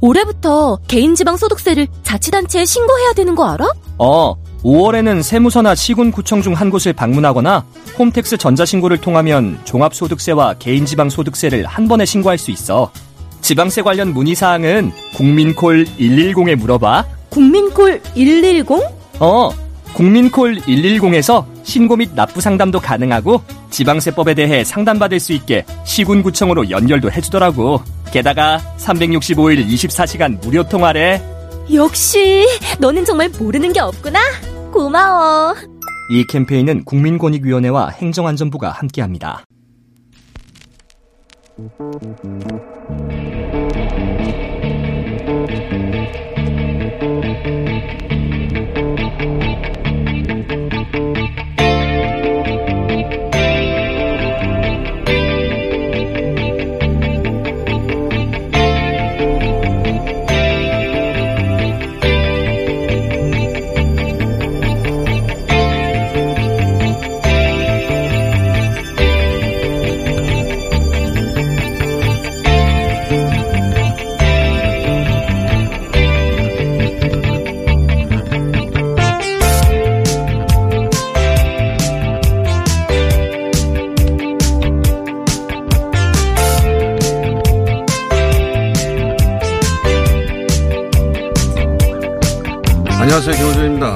올해부터 개인지방 소득세를 자치단체에 신고해야 되는 거 알아? 어, 5월에는 세무서나 시군구청 중 한 곳을 방문하거나 홈택스 전자신고를 통하면 종합소득세와 개인지방소득세를 한 번에 신고할 수 있어. 지방세 관련 문의사항은 국민콜 110에 물어봐. 국민콜 110? 어, 국민콜 110에서 신고 및 납부 상담도 가능하고 지방세법에 대해 상담받을 수 있게 시군구청으로 연결도 해주더라고. 게다가 365일 24시간 무료 통화래. 역시 너는 정말 모르는 게 없구나. 고마워. 이 캠페인은 국민권익위원회와 행정안전부가 함께합니다. 안녕하세요. 김호준입니다.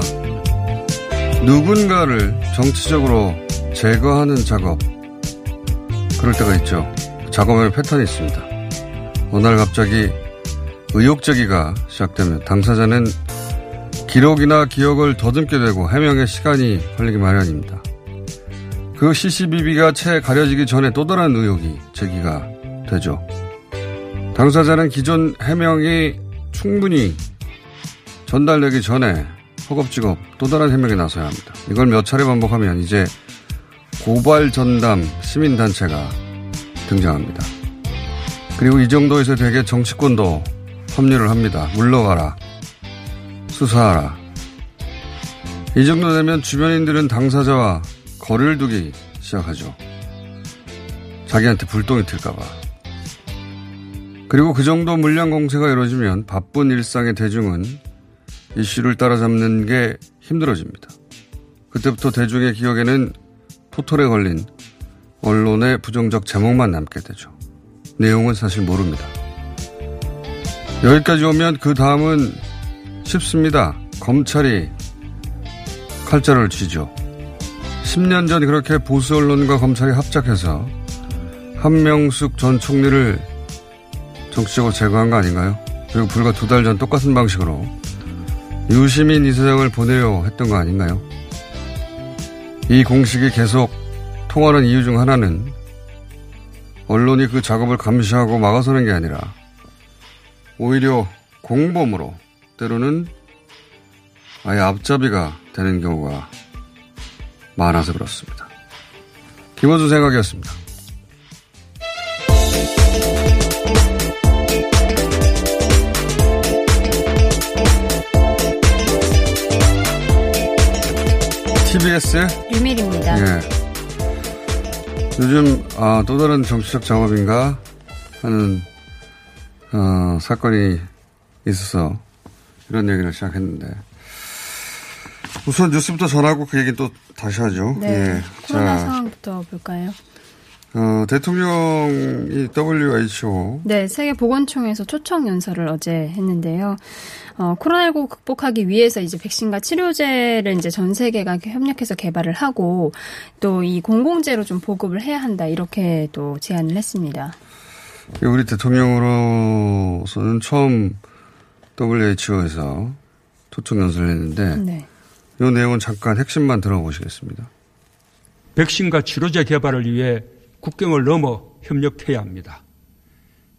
누군가를 정치적으로 제거하는 작업. 그럴 때가 있죠. 작업에 패턴이 있습니다. 어느 날 갑자기 의혹 제기가 시작되면 당사자는 기록이나 기억을 더듬게 되고 해명의 시간이 걸리기 마련입니다. 그 CCBB가 채 가려지기 전에 또 다른 의혹이 제기가 되죠. 당사자는 기존 해명이 충분히 전달되기 전에 허겁지겁 또 다른 해명에 나서야 합니다. 이걸 몇 차례 반복하면 이제 고발 전담 시민단체가 등장합니다. 그리고 이 정도에서 되게 정치권도 합류를 합니다. 물러가라. 수사하라. 이 정도 되면 주변인들은 당사자와 거리를 두기 시작하죠. 자기한테 불똥이 튈까봐. 그리고 그 정도 물량 공세가 이루어지면 바쁜 일상의 대중은 이슈를 따라잡는 게 힘들어집니다. 그때부터 대중의 기억에는 포털에 걸린 언론의 부정적 제목만 남게 되죠. 내용은 사실 모릅니다. 여기까지 오면 그 다음은 쉽습니다. 검찰이 칼자를 쥐죠. 10년 전 그렇게 보수 언론과 검찰이 합작해서 한명숙 전 총리를 정치적으로 제거한 거 아닌가요? 그리고 불과 두 달 전 똑같은 방식으로 유시민 이사장을 보내려 했던 거 아닌가요? 이 공식이 계속 통하는 이유 중 하나는 언론이 그 작업을 감시하고 막아서는 게 아니라 오히려 공범으로 때로는 아예 앞잡이가 되는 경우가 많아서 그렇습니다. 김원수 생각이었습니다. TBS 유밀입니다. 예. 요즘 아, 또 다른 정치적 작업인가 하는 어, 사건이 있어서 이런 얘기를 시작했는데 우선 뉴스부터 전하고 그 얘기 또 다시 하죠. 네. 예. 코로나 자, 상황부터 볼까요? 어, 대통령이 WHO 네, 세계 보건총회에서 초청 연설을 어제 했는데요. 어, 코로나19 극복하기 위해서 이제 백신과 치료제를 이제 전 세계가 협력해서 개발을 하고 또 이 공공재로 좀 보급을 해야 한다 이렇게 또 제안을 했습니다. 우리 대통령으로서는 처음 WHO에서 초청 연설을 했는데 네. 이 내용은 잠깐 핵심만 들어보시겠습니다. 백신과 치료제 개발을 위해 국경을 넘어 협력해야 합니다.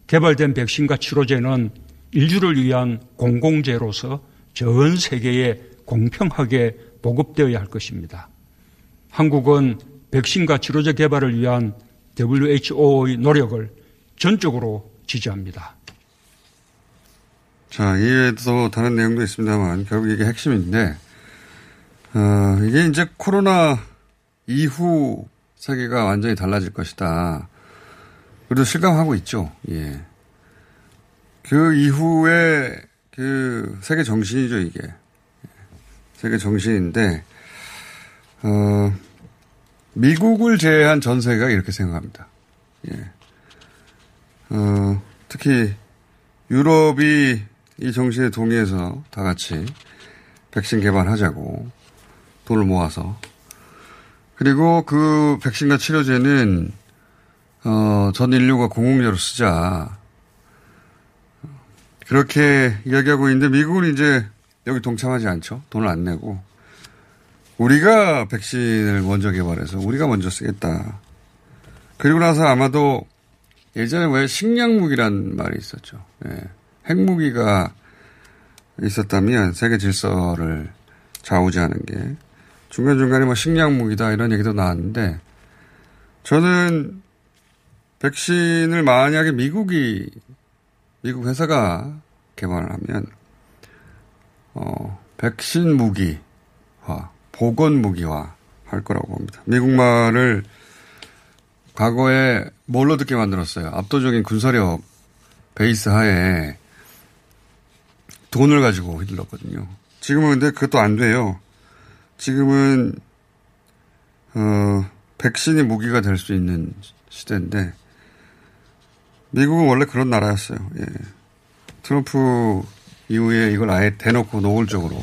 개발된 백신과 치료제는 인류를 위한 공공재로서 전 세계에 공평하게 보급되어야 할 것입니다. 한국은 백신과 치료제 개발을 위한 WHO의 노력을 전적으로 지지합니다. 자, 이외에도 다른 내용도 있습니다만 결국 이게 핵심인데 어, 이게 이제 코로나 이후 세계가 완전히 달라질 것이다. 그래도 실감하고 있죠. 예. 그 이후에 그 세계 정신이죠, 이게. 세계 정신인데, 어, 미국을 제외한 전 세계가 이렇게 생각합니다. 예. 어, 특히 유럽이 이 정신에 동의해서 다 같이 백신 개발하자고 돈을 모아서 그리고 그 백신과 치료제는 어, 전 인류가 공공재로 쓰자. 그렇게 이야기하고 있는데 미국은 이제 여기 동참하지 않죠. 돈을 안 내고. 우리가 백신을 먼저 개발해서 우리가 먼저 쓰겠다. 그리고 나서 아마도 예전에 왜 식량무기란 말이 있었죠. 예. 핵무기가 있었다면 세계 질서를 좌우지하는 게 중간중간에 뭐 식량무기다 이런 얘기도 나왔는데 저는 백신을 만약에 미국이 미국 회사가 개발을 하면 어 백신 무기화 보건 무기화 할 거라고 봅니다. 미국 말을 과거에 뭘로 듣게 만들었어요? 압도적인 군사력 베이스 하에 돈을 가지고 휘둘렀거든요. 지금은 근데 그것도 안 돼요. 지금은 어, 백신이 무기가 될 수 있는 시대인데 미국은 원래 그런 나라였어요. 예. 트럼프 이후에 이걸 아예 대놓고 노골적으로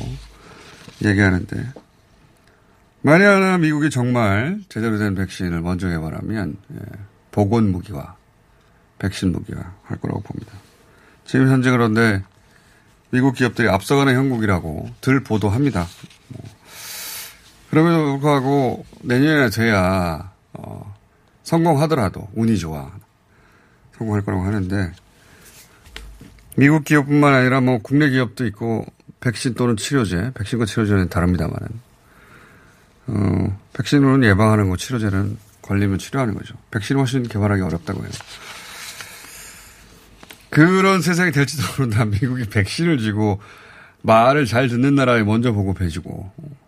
얘기하는데 만약 하나 미국이 정말 제대로 된 백신을 먼저 개발하면 예, 보건 무기화, 백신 무기화 할 거라고 봅니다. 지금 현재 그런데 미국 기업들이 앞서가는 형국이라고 들 보도합니다. 뭐. 그럼에도 불구하고 내년에 돼야 어, 성공하더라도 운이 좋아 성공할 거라고 하는데 미국 기업뿐만 아니라 뭐 국내 기업도 있고 백신 또는 치료제, 백신과 치료제는 다릅니다만은 어, 백신으로는 예방하는 거, 치료제는 걸리면 치료하는 거죠. 백신 훨씬 개발하기 어렵다고 해요. 그런 세상이 될지도 모른다. 미국이 백신을 쥐고 말을 잘 듣는 나라에 먼저 보고해주고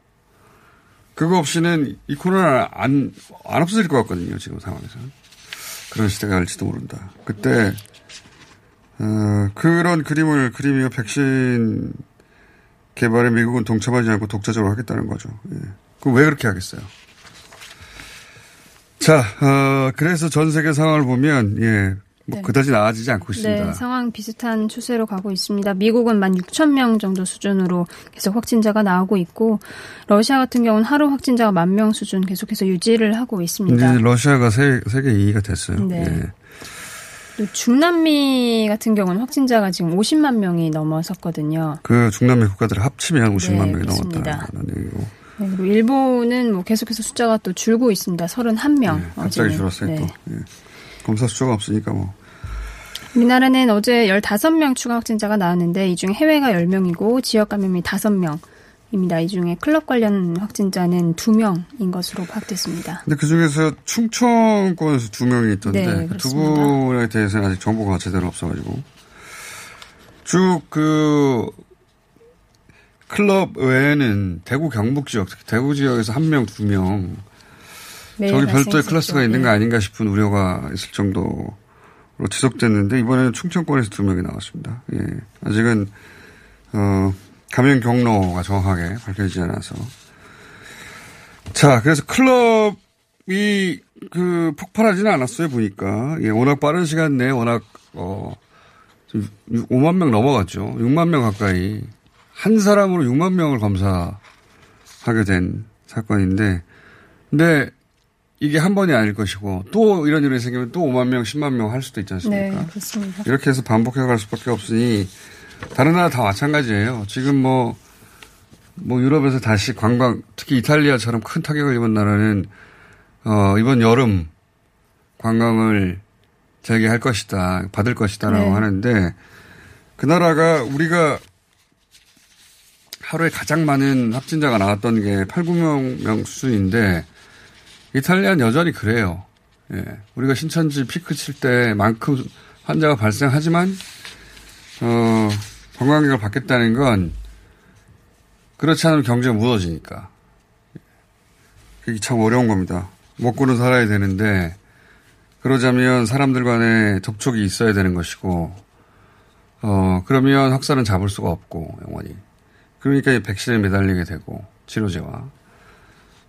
그거 없이는 이 코로나 안, 안 없어질 것 같거든요. 지금 상황에서는. 그런 시대가 갈지도 모른다. 그때, 어, 그런 그림을 그리며 백신 개발에 미국은 동참하지 않고 독자적으로 하겠다는 거죠. 예. 그럼 왜 그렇게 하겠어요? 자, 어, 그래서 전 세계 상황을 보면, 예, 뭐 네. 그다지 나아지지 않고 있습니다. 네, 상황 비슷한 추세로 가고 있습니다. 미국은 16,000명 정도 수준으로 계속 확진자가 나오고 있고 러시아 같은 경우는 하루 확진자가 만명 수준 계속해서 유지를 하고 있습니다. 이제 러시아가 세, 세계 2위가 됐어요. 네. 예. 또 중남미 같은 경우는 확진자가 지금 50만 명이 넘어섰거든요. 그 중남미 국가들 합치면 50만 네, 명이. 넘었다는 얘기고. 네, 그리고 일본은 뭐 계속해서 숫자가 또 줄고 있습니다. 31명. 네, 갑자기 줄었어요, 또. 예. 검사 수조가 없으니까 뭐. 우리나라는 어제 15명 추가 확진자가 나왔는데 이 중에 해외가 10명이고 지역 감염이 5명 입니다. 이 중에 클럽 관련 확진자는 2명인 것으로 파악됐습니다. 근데 그 중에서 충청권에서 두 명이 있던데 네, 그두 그렇습니다. 분에 대해서는 아직 정보가 제대로 없어가지고 쭉 그 클럽 외에는 대구 경북 지역, 특히 대구 지역에서 한 명, 두명 매일 저기 별도의. 클래스가 있는 거 네. 아닌가 싶은 우려가 있을 정도로 지속됐는데 이번에는 충청권에서 두 명이 나왔습니다. 예. 아직은 어, 감염 경로가 정확하게 밝혀지지 않아서 자 그래서 클럽이 그 폭발하지는 않았어요 보니까 예, 워낙 빠른 시간 내에 워낙 어 5만 명 넘어갔죠. 6만 명 가까이 한 사람으로 6만 명을 검사하게 된 사건인데 근데 이게 한 번이 아닐 것이고 또 이런 일이 생기면 또 5만 명, 10만 명 할 수도 있지 않습니까? 네, 그렇습니다. 이렇게 해서 반복해 갈 수밖에 없으니 다른 나라 다 마찬가지예요. 지금 뭐, 뭐 유럽에서 다시 관광, 특히 이탈리아처럼 큰 타격을 입은 나라는 어, 이번 여름 관광을 재개할 것이다, 받을 것이다라고 네. 하는데 그 나라가 우리가 하루에 가장 많은 확진자가 나왔던 게 8, 9명 명 수준인데 이탈리아는 여전히 그래요. 예. 우리가 신천지 피크 칠 때만큼 환자가 발생하지만, 어, 관광객을 받겠다는 건 그렇지 않으면 경제가 무너지니까. 그게 참 어려운 겁니다. 먹고는 살아야 되는데, 그러자면 사람들 간에 접촉이 있어야 되는 것이고, 어, 그러면 확산은 잡을 수가 없고, 영원히. 그러니까 이 백신에 매달리게 되고, 치료제와.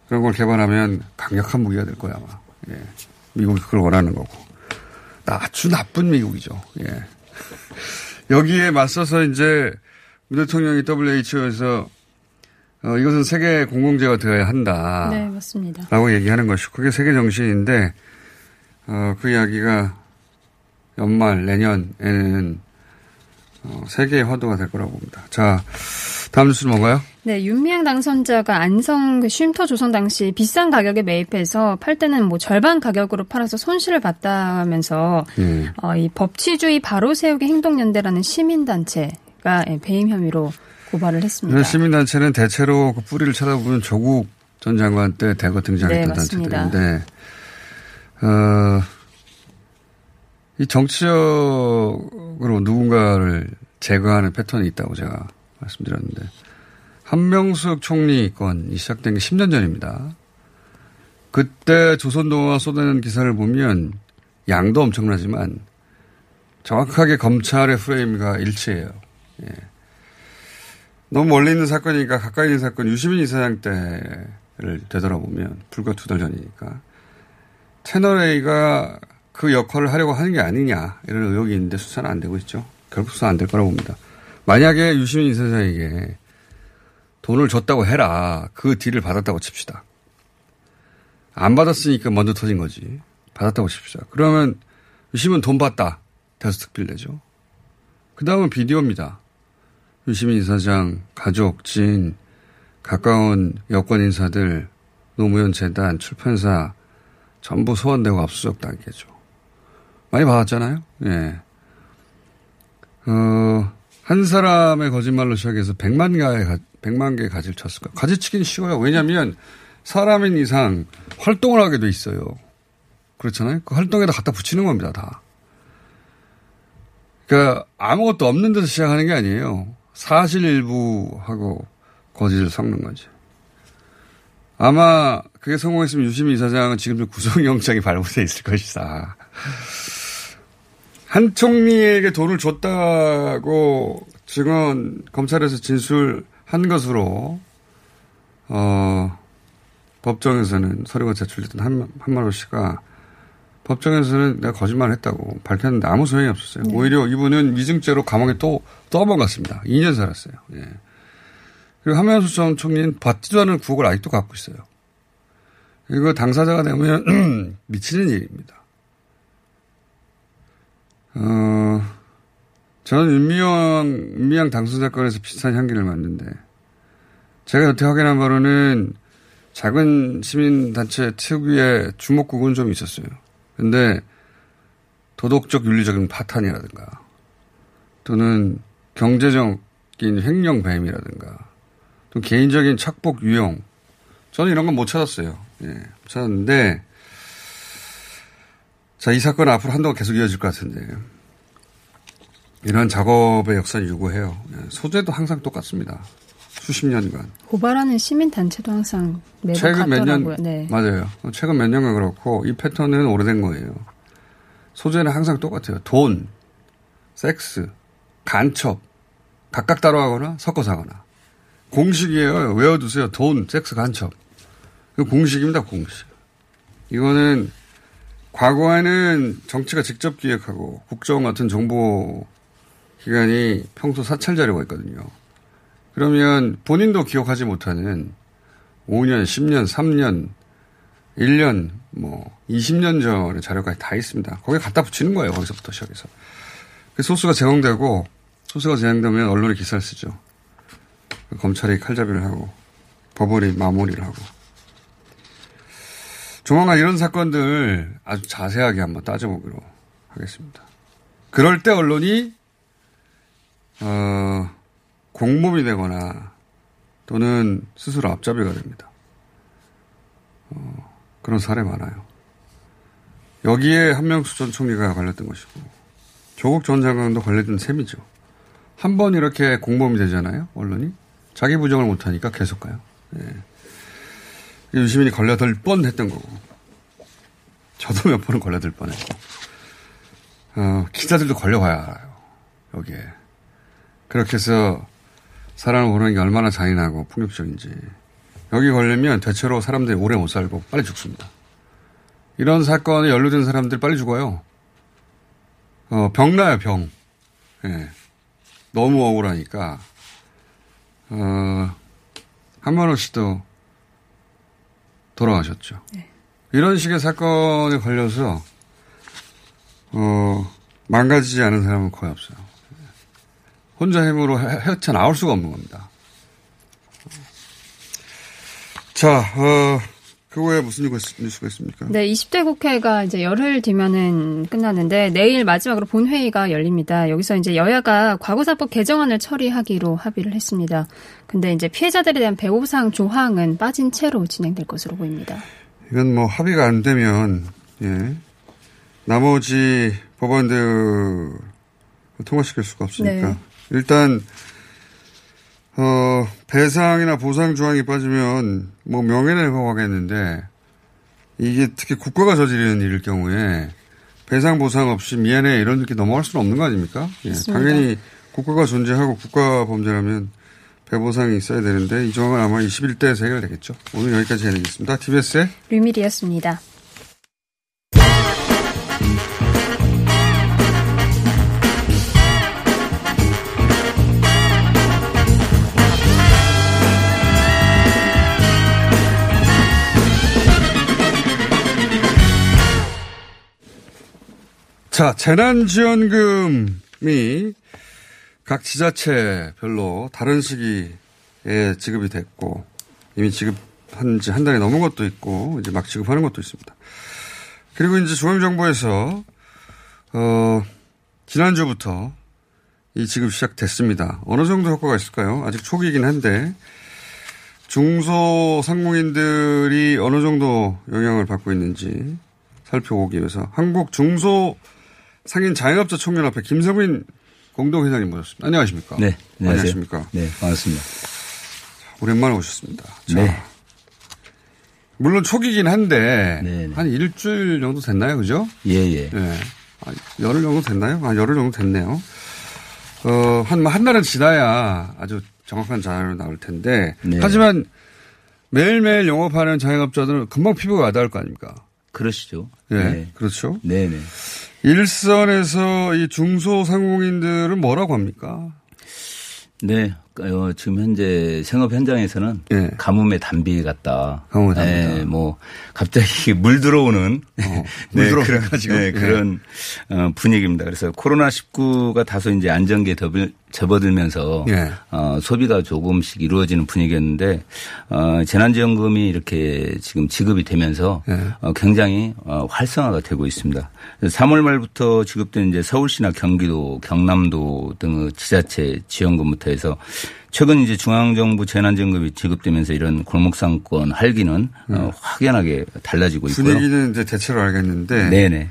그런 걸 개발하면 강력한 무기가 될 거야, 아마. 예. 미국이 그걸 원하는 거고. 아주 나쁜 미국이죠. 예. 여기에 맞서서 이제 문 대통령이 WHO에서 어, 이것은 세계 공공재가 되어야 한다. 네, 맞습니다. 라고 얘기하는 것이고, 그게 세계 정신인데, 어, 그 이야기가 연말, 내년에는 어, 세계의 화두가 될 거라고 봅니다. 자, 다음 뉴스는 뭔가요? 네, 윤미향 당선자가 안성 그 쉼터 조성 당시 비싼 가격에 매입해서 팔 때는 뭐 절반 가격으로 팔아서 손실을 봤다면서 예. 어, 이 법치주의 바로 세우기 행동연대라는 시민단체가 예, 배임 혐의로 고발을 했습니다. 이런 시민단체는 대체로 그 뿌리를 찾아보면 조국 전 장관 때 대거 등장했던 네. 단체들인데, 어, 이 정치적으로 누군가를 제거하는 패턴이 있다고 제가 말씀드렸는데, 한명숙 총리 건이 시작된 게 10년 전입니다. 그때 조선동화 쏟아낸 기사를 보면 양도 엄청나지만 정확하게 검찰의 프레임과 일치해요. 예. 너무 멀리 있는 사건이니까 가까이 있는 사건 유시민 이사장 때를 되돌아보면 불과 두 달 전이니까 채널A가 그 역할을 하려고 하는 게 아니냐 이런 의혹이 있는데 수사는 안 되고 있죠. 결국 수사 안 될 거라고 봅니다. 만약에 유시민 이사장에게 돈을 줬다고 해라. 그 딜을 받았다고 칩시다. 안 받았으니까 먼저 터진 거지. 받았다고 칩시다. 그러면 유시민 돈 받다. 대서 특필 내죠. 그 다음은 비디오입니다. 유시민 이사장, 가족, 지인, 가까운 여권 인사들, 노무현 재단, 출판사 전부 소환되고 압수수색 당했죠. 많이 받았잖아요. 예. 어, 한 사람의 거짓말로 시작해서 100만 개의, 100만 개의 가지를 쳤을 거예요. 가지치기는 쉬워요. 왜냐하면 사람인 이상 활동을 하게 돼 있어요. 그렇잖아요. 그 활동에다 갖다 붙이는 겁니다, 다. 그러니까 아무것도 없는 데서 시작하는 게 아니에요. 사실 일부 하고 거짓을 섞는 거지. 아마 그게 성공했으면 유시민 이사장은 지금 구속영장이 발부돼 있을 것이다. 한 총리에게 돈을 줬다고 증언 검찰에서 진술한 것으로 어 법정에서는 서류가 제출됐던 한, 한마로 씨가 법정에서는 내가 거짓말을 했다고 밝혔는데 아무 소용이 없었어요. 네. 오히려 이분은 위증죄로 감옥에 또, 또 넘어갔습니다. 2년 살았어요. 예. 그리고 한명수 전 총리는 받지도 않은 구억을 아직도 갖고 있어요. 이거 당사자가 되면 미치는 일입니다. 어, 저는 윤미향, 윤미향 당선자 건에서 비슷한 향기를 맡는데, 제가 여태 확인한 바로는 작은 시민단체 특유의 주목국은 좀 있었어요. 근데 도덕적 윤리적인 파탄이라든가, 또는 경제적인 횡령 배임이라든가, 또 개인적인 착복 유형, 저는 이런 건 못 찾았어요. 예, 못 찾았는데, 자, 이 사건은 앞으로 한동안 계속 이어질 것 같은데. 이런 작업의 역사는 유구해요. 예, 소재도 항상 똑같습니다. 수십 년간. 고발하는 시민단체도 항상 매번 최근 몇 년, 같더라고요. 네. 맞아요. 최근 몇 년간 그렇고, 이 패턴은 오래된 거예요. 소재는 항상 똑같아요. 돈, 섹스, 간첩, 각각 따로 하거나 섞어서 하거나. 공식이에요. 외워두세요. 돈, 섹스, 간첩. 공식입니다. 공식. 이거는 과거에는 정치가 직접 기획하고 국정 같은 정보 기관이 평소 사찰 자료가 있거든요. 그러면 본인도 기억하지 못하는 5년, 10년, 3년, 1년, 뭐 20년 전의 자료까지 다 있습니다. 거기에 갖다 붙이는 거예요. 거기서부터 시작해서. 그 소스가 제공되고 소스가 제공되면 언론이 기사를 쓰죠. 검찰이 칼잡이를 하고 법원이 마무리를 하고 조만간 이런 사건들 아주 자세하게 한번 따져보기로 하겠습니다. 그럴 때 언론이 어, 공범이 되거나 또는 스스로 앞잡이가 됩니다. 어, 그런 사례 많아요. 여기에 한명수 전 총리가 걸렸던 것이고 조국 전 장관도 걸렸던 셈이죠. 한 번 이렇게 공범이 되잖아요, 언론이. 자기 부정을 못하니까 계속 가요. 예. 유시민이 걸려들 뻔 했던 거고. 저도 몇 번은 걸려들 뻔 했고. 어, 기자들도 걸려가야 알아요. 여기에. 그렇게 해서 사람을 보는 게 얼마나 잔인하고 폭력적인지. 여기 걸리면 대체로 사람들이 오래 못 살고 빨리 죽습니다. 이런 사건에 연루된 사람들 빨리 죽어요. 어, 병 나요, 병. 예. 너무 억울하니까. 어, 한만호 씨도 돌아가셨죠. 네. 이런 식의 사건에 걸려서, 어, 망가지지 않은 사람은 거의 없어요. 혼자 힘으로 헤쳐 나올 수가 없는 겁니다. 자, 어, 그 외에 무슨 뉴스가 있습니까? 네, 20대 국회가 이제 열흘 뒤면은 끝나는데 내일 마지막으로 본회의가 열립니다. 여기서 이제 여야가 과거사법 개정안을 처리하기로 합의를 했습니다. 근데 이제 피해자들에 대한 배우상 조항은 빠진 채로 진행될 것으로 보입니다. 이건 뭐 합의가 안 되면, 예. 나머지 법안들 통과시킬 수가 없으니까. 네. 일단, 어, 배상이나 보상 조항이 빠지면 뭐 명예를 회복하겠는데 이게 특히 국가가 저지르는 일일 경우에 배상 보상 없이 미안해 이런 이렇게 넘어갈 수는 없는 거 아닙니까? 예, 당연히 국가가 존재하고 국가 범죄라면 배보상이 있어야 되는데 이 조항은 아마 21대에서 해결되겠죠. 오늘 여기까지 해드리겠습니다. TBS의 류밀이었습니다. 자, 재난지원금이 각 지자체별로 다른 시기에 지급이 됐고, 이미 지급한 지 한 달이 넘은 것도 있고, 이제 막 지급하는 것도 있습니다. 그리고 이제 중앙정부에서, 어, 지난주부터 이 지급 시작됐습니다. 어느 정도 효과가 있을까요? 아직 초기이긴 한데, 중소상공인들이 어느 정도 영향을 받고 있는지 살펴보기 위해서 한국 중소 상인 자영업자 총연합회 김성민 공동회장님 모셨습니다. 안녕하십니까? 네. 안녕하세요. 안녕하십니까? 네, 반갑습니다. 오랜만에 오셨습니다. 자, 네. 물론 초기긴 한데 네네. 네. 한 일주일 정도 됐나요, 그죠? 예, 예. 네. 아, 열흘 정도 됐나요? 아, 열흘 정도 됐네요. 어, 한, 한 달은 지나야 아주 정확한 자료로 나올 텐데. 네. 하지만 매일매일 영업하는 자영업자들은 금방 피부가 와닿을 거 아닙니까? 그러시죠. 네. 네. 그렇죠. 네네. 네. 일선에서 이 중소상공인들은 뭐라고 합니까? 네. 어, 지금 현재 생업 현장에서는 네. 가뭄의 단비 같다. 가뭄의 단비. 네, 뭐 갑자기 물 들어오는 어, 물 네, 들어오는 그런, 네, 그런 어, 분위기입니다. 그래서 코로나 19가 다소 이제 안정기에 접어들면서 예. 어, 소비가 조금씩 이루어지는 분위기였는데 어, 재난지원금이 이렇게 지금 지급이 되면서 예. 어, 굉장히 어, 활성화가 되고 있습니다. 3월 말부터 지급된 이제 서울시나 경기도, 경남도 등 지자체 지원금부터 해서 최근 이제 중앙정부 재난지원금이 지급되면서 이런 골목상권 활기는 음. 어, 확연하게 달라지고 있고요. 분위기는 이제 대체로 알겠는데. 네네.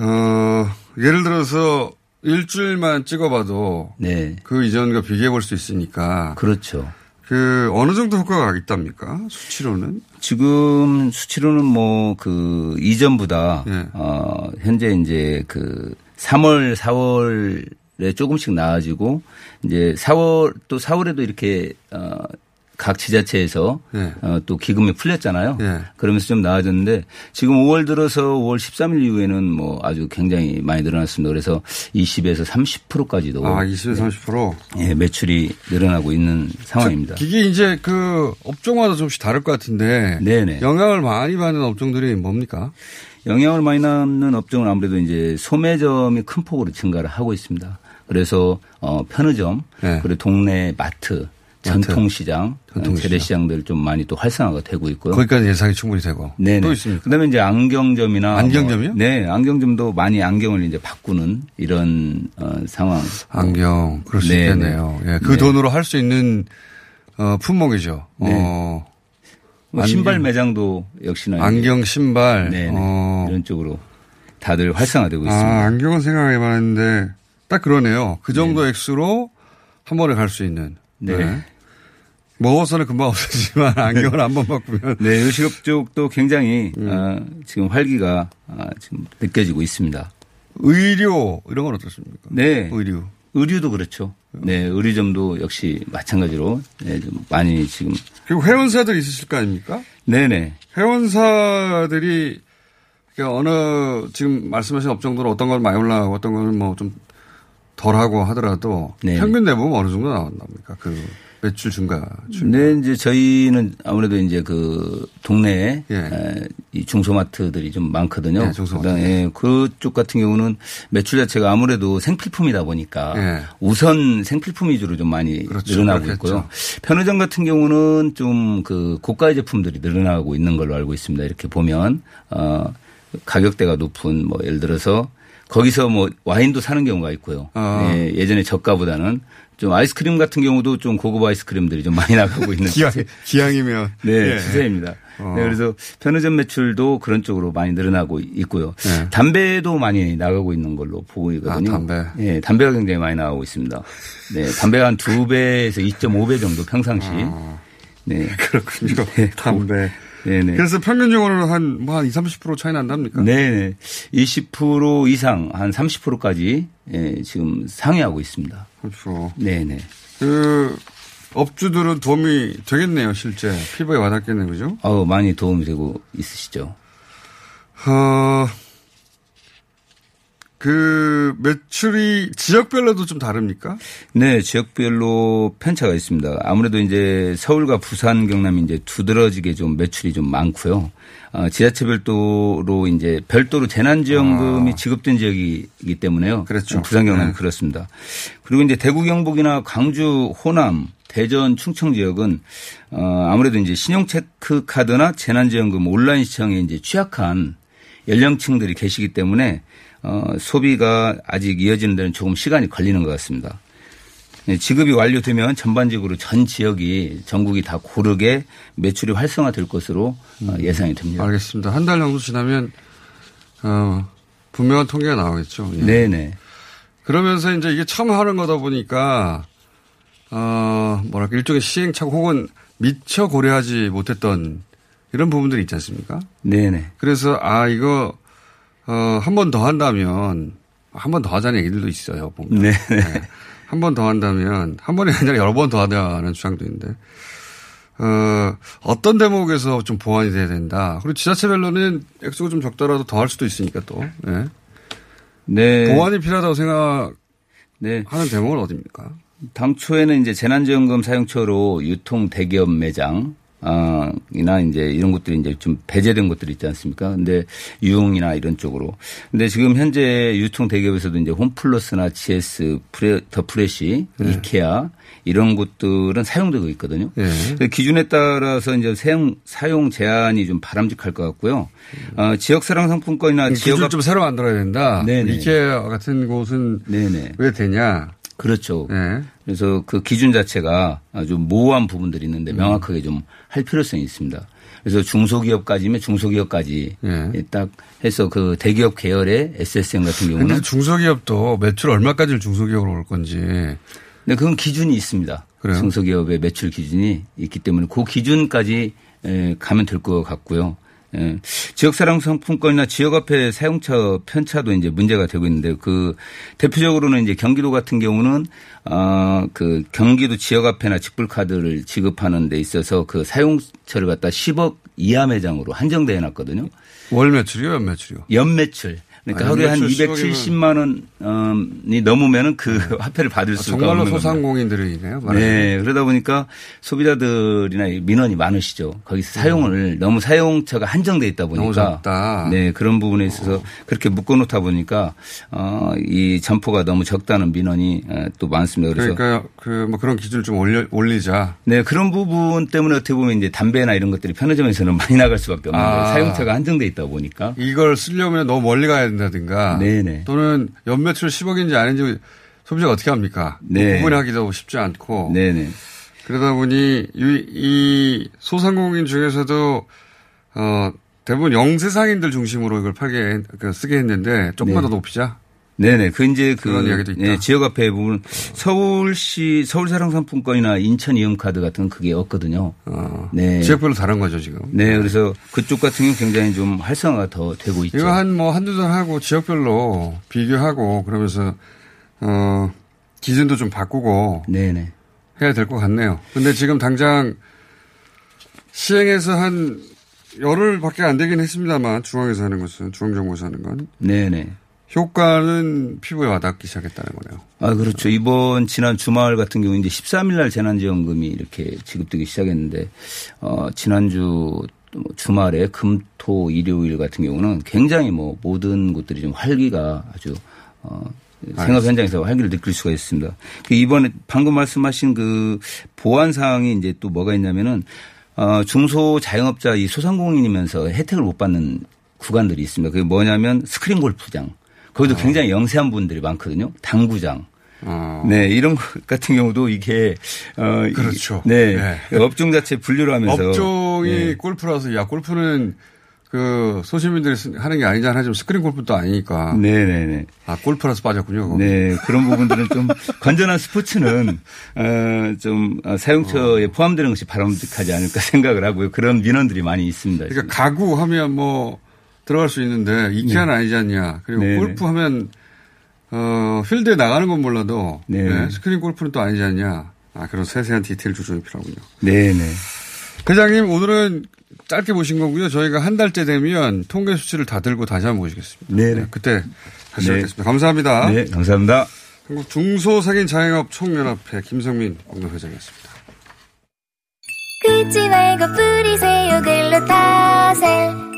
어, 예를 들어서 일주일만 찍어봐도 네. 그 이전과 비교해 볼 수 있으니까. 그렇죠. 그 어느 정도 효과가 있답니까? 수치로는? 지금 수치로는 뭐 그 이전보다 네. 어 현재 이제 그 3월 4월에 조금씩 나아지고 이제 4월 또 4월에도 이렇게 어 각 지자체에서 네. 어, 또 기금이 풀렸잖아요. 네. 그러면서 좀 나아졌는데 지금 5월 들어서 5월 13일 이후에는 뭐 아주 굉장히 많이 늘어났습니다. 그래서 20에서 30%까지도 아 20에서 30% 예, 매출이 늘어나고 있는 상황입니다. 이게 이제 그 업종마다 조금씩 다를 것 같은데 네네. 영향을 많이 받는 업종들이 뭡니까? 영향을 많이 받는 업종은 아무래도 이제 소매점이 큰 폭으로 증가를 하고 있습니다. 그래서 어 편의점 네. 그리고 동네 마트 전통시장, 전통시장. 재래시장들 좀 많이 또 활성화가 되고 있고요. 거기까지 예상이 충분히 되고. 네. 또 있습니다. 그다음에 이제 안경점이나 안경점이요? 뭐 네, 안경점도 많이 안경을 이제 바꾸는 이런 어, 상황. 안경 그럴 수 네, 있겠네요. 네. 예, 그 네. 돈으로 할 수 있는 어, 품목이죠. 네. 어. 뭐 신발 매장도 역시나 안경 신발 네, 네. 어. 이런 쪽으로 다들 활성화되고 아, 있습니다. 안경은 생각해봤는데 딱 그러네요. 그 정도 네. 액수로 한 번에 갈 수 있는. 네. 네. 먹어서는 금방 없어지지만 안경을 한 번 바꾸면. 네, 요식업 쪽도 굉장히 음. 어, 지금 활기가 어, 지금 느껴지고 있습니다. 의료 이런 건 어떻습니까? 네, 의류. 의류도 그렇죠. 네, 의류점도 역시 마찬가지로 네, 좀 많이 지금. 그리고 회원사들이 있으실 거 아닙니까? 네네. 회원사들이 어느 지금 말씀하신 업종들은 어떤 건 많이 올라가고 어떤 거는 뭐 좀 덜하고 하더라도 네. 평균 내보면 어느 정도 나온답니까? 그 매출 증가. 증가. 네, 이제 저희는 아무래도 이제 그 동네에 예. 이 중소마트들이 좀 많거든요. 예, 중소마트. 예, 그쪽 같은 경우는 매출 자체가 아무래도 생필품이다 보니까 예. 우선 생필품 위주로 좀 많이 그렇죠. 늘어나고 그렇겠죠. 있고요. 편의점 같은 경우는 좀 그 고가의 제품들이 늘어나고 있는 걸로 알고 있습니다. 이렇게 보면 어 가격대가 높은 뭐 예를 들어서 거기서 뭐 와인도 사는 경우가 있고요. 아. 예, 예전에 저가보다는 좀 아이스크림 같은 경우도 좀 고급 아이스크림들이 좀 많이 나가고 있는 기왕, 기왕이면 네 예. 추세입니다. 어. 네, 그래서 편의점 매출도 그런 쪽으로 많이 늘어나고 있고요. 네. 담배도 많이 나가고 있는 걸로 보고 있거든요. 아, 담배. 네, 담배가 굉장히 많이 나가고 있습니다. 네, 담배가 한 두 배에서 2.5배 정도 평상시. 아. 네, 그렇군요. 네, 담배. 네네. 그래서 평균적으로 한, 뭐 한 20, 30% 차이 난답니까? 네네. 20% 이상 한 30%까지 예, 지금 상회하고 있습니다. 30%. 네네. 그, 업주들은 도움이 되겠네요, 실제. 피부에 와닿겠네요, 그죠? 어 많이 도움이 되고 있으시죠. 어, 그 매출이 지역별로도 좀 다릅니까? 네, 지역별로 편차가 있습니다. 아무래도 이제 서울과 부산, 경남이 이제 두드러지게 좀 매출이 좀 많고요. 어, 지자체별도로 이제 별도로 재난지원금이 아. 지급된 지역이기 때문에요. 그렇죠. 부산, 경남 네. 그렇습니다. 그리고 이제 대구, 경북이나 광주, 호남, 대전, 충청 지역은 어, 아무래도 이제 신용체크 카드나 재난지원금 온라인 시청에 이제 취약한 연령층들이 계시기 때문에 어, 소비가 아직 이어지는 데는 조금 시간이 걸리는 것 같습니다. 네, 지급이 완료되면 전반적으로 전 지역이 전국이 다 고르게 매출이 활성화될 것으로 어, 음. 예상이 됩니다. 알겠습니다. 한 달 정도 지나면 어, 분명한 통계가 나오겠죠. 예. 네네. 그러면서 이제 이게 처음 하는 거다 보니까 어, 뭐랄까 일종의 시행착오 혹은 미처 고려하지 못했던 이런 부분들이 있지 않습니까? 네네. 그래서 아 이거 어, 한 번 더 한다면 한 번 더 하자는 얘기들도 있어요. 보면. 네. 네. 한 번 더 한다면 한 번이 아니라 여러 번 더 하자는 주장도 있는데 어, 어떤 대목에서 좀 보완이 돼야 된다. 그리고 지자체별로는 액수가 좀 적더라도 더 할 수도 있으니까 또. 네. 네. 보완이 필요하다고 생각하는 네. 대목은 어디입니까? 당초에는 이제 재난지원금 사용처로 유통 대기업 매장 아, 이나 이제 이런 것들이 이제 좀 배제된 것들이 있지 않습니까? 근데 유흥이나 이런 쪽으로. 근데 지금 현재 유통 대기업에서도 이제 홈플러스나 GS, 프레, 더 프레시, 네. 이케아 이런 곳들은 사용되고 있거든요. 네. 기준에 따라서 이제 사용, 사용 제한이 좀 바람직할 것 같고요. 어, 지역 사랑 상품권이나 지역 좀 새로 만들어야 된다. 네네. 이케아 같은 곳은 네네. 왜 되냐? 그렇죠. 네. 그래서 그 기준 자체가 아주 모호한 부분들이 있는데 음. 명확하게 좀 할 필요성이 있습니다. 그래서 중소기업까지면 중소기업까지 네. 딱 해서 그 대기업 계열의 SSM 같은 경우는 중소기업도 매출 얼마까지를 중소기업으로 올 건지. 네, 그건 기준이 있습니다. 그래요? 중소기업의 매출 기준이 있기 때문에 그 기준까지 가면 될 것 같고요. 예. 지역사랑 상품권이나 지역화폐 사용처 편차도 이제 문제가 되고 있는데 그 대표적으로는 이제 경기도 같은 경우는 어그 경기도 지역화폐나 직불카드를 지급하는 데 있어서 그 사용처를 갖다 10억 이하 매장으로 한정돼 해 놨거든요. 월 매출이요, 연 매출이요? 연 매출. 그러니까 아, 하루에 한 270만 원이 넘으면은 그 네. 화폐를 받을 아, 수가 정말로 없는 소상공인들이네요. 네, 그러다 보니까 소비자들이나 민원이 많으시죠. 거기서 사용을 음. 너무 사용처가 한정돼 있다 보니까 네 그런 부분에 있어서 어. 그렇게 묶어놓다 보니까 어, 이 점포가 너무 적다는 민원이 또 많습니다. 그래서 그러니까 그 뭐 그런 기준을 좀 올려, 올리자. 네 그런 부분 때문에 어떻게 보면 이제 담배나 이런 것들이 편의점에서는 많이 나갈 수밖에 없는데 아. 사용처가 한정돼 있다 보니까 이걸 쓰려면 너무 멀리 가야 된다든가 네네. 또는 연매출 10억인지 아닌지 소비자가 어떻게 합니까? 네. 구분하기도 쉽지 않고 네네. 그러다 보니 이, 이 소상공인 중에서도 어 대부분 영세상인들 중심으로 이걸 팔게 그 쓰게 했는데 조금만 네. 더 높이자. 네네. 그 이제 그 네, 지역 화폐 부분 서울시 서울사랑상품권이나 인천 이용카드 같은 건 그게 없거든요. 어, 네. 지역별로 다른 거죠 지금. 네. 그래서 그쪽 같은 경우 굉장히 좀 활성화가 더 되고 있죠. 이거 한 뭐 한두 달 하고 지역별로 비교하고 그러면서 어 기준도 좀 바꾸고. 네네. 해야 될 것 같네요. 근데 지금 당장 시행해서 한 열흘밖에 안 되긴 했습니다만 중앙에서 하는 것은 중앙정부에서 하는 건. 네네. 효과는 피부에 와닿기 시작했다는 거네요. 아, 그렇죠. 이번 지난 주말 같은 경우 이제 13일 날 재난지원금이 이렇게 지급되기 시작했는데, 어, 지난주 주말에 금, 토, 일요일 같은 경우는 굉장히 뭐 모든 곳들이 좀 활기가 아주, 어, 생업 현장에서 활기를 느낄 수가 있습니다. 그 이번에 방금 말씀하신 그 보완 사항이 이제 또 뭐가 있냐면은 어, 중소 자영업자 이 소상공인이면서 혜택을 못 받는 구간들이 있습니다. 그게 뭐냐면 스크린 골프장. 거기도 어. 굉장히 영세한 분들이 많거든요. 당구장. 어. 네, 이런 것 같은 경우도 이게 어 그렇죠. 네, 네. 업종 자체 분류를 하면서 업종이 네. 골프라서 야 골프는 그 소시민들이 하는 게 아니잖아 하지만 스크린 골프도 아니니까. 네네네. 아 골프라서 빠졌군요. 거기. 네 그런 부분들은 좀 건전한 스포츠는 어좀 어, 사용처에 어. 포함되는 것이 바람직하지 않을까 생각을 하고요. 그런 민원들이 많이 있습니다. 그러니까 가구 하면 뭐 들어갈 수 있는데 이케아는 네. 아니지 않냐. 그리고 네네. 골프 하면 어 필드에 나가는 건 몰라도 네. 스크린 골프는 또 아니지 않냐. 아 그런 세세한 디테일 조정이 필요하군요. 네네. 회장님 오늘은 짧게 보신 거고요. 저희가 한 달째 되면 통계 수치를 다 들고 다시 한번 보시겠습니다. 네. 네 그때 다시 네. 뵙겠습니다. 감사합니다. 네, 감사합니다. 한국 중소상인 자영업 총연합회 김성민 공동회장이었습니다. 긁지 말고 뿌리세요 글루타셀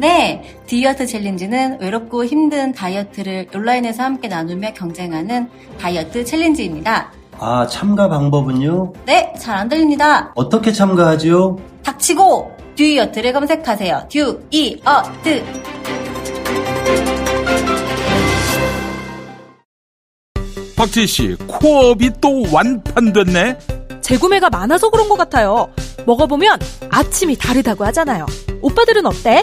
네, 듀이어트 챌린지는 외롭고 힘든 다이어트를 온라인에서 함께 나누며 경쟁하는 다이어트 챌린지입니다. 아, 참가 방법은요? 네, 잘 안 들립니다. 어떻게 참가하지요? 닥치고 듀이어트를 검색하세요. 듀이어트. 박지희 씨, 코업이 또 완판됐네? 재구매가 많아서 그런 것 같아요. 먹어보면 아침이 다르다고 하잖아요. 오빠들은 어때?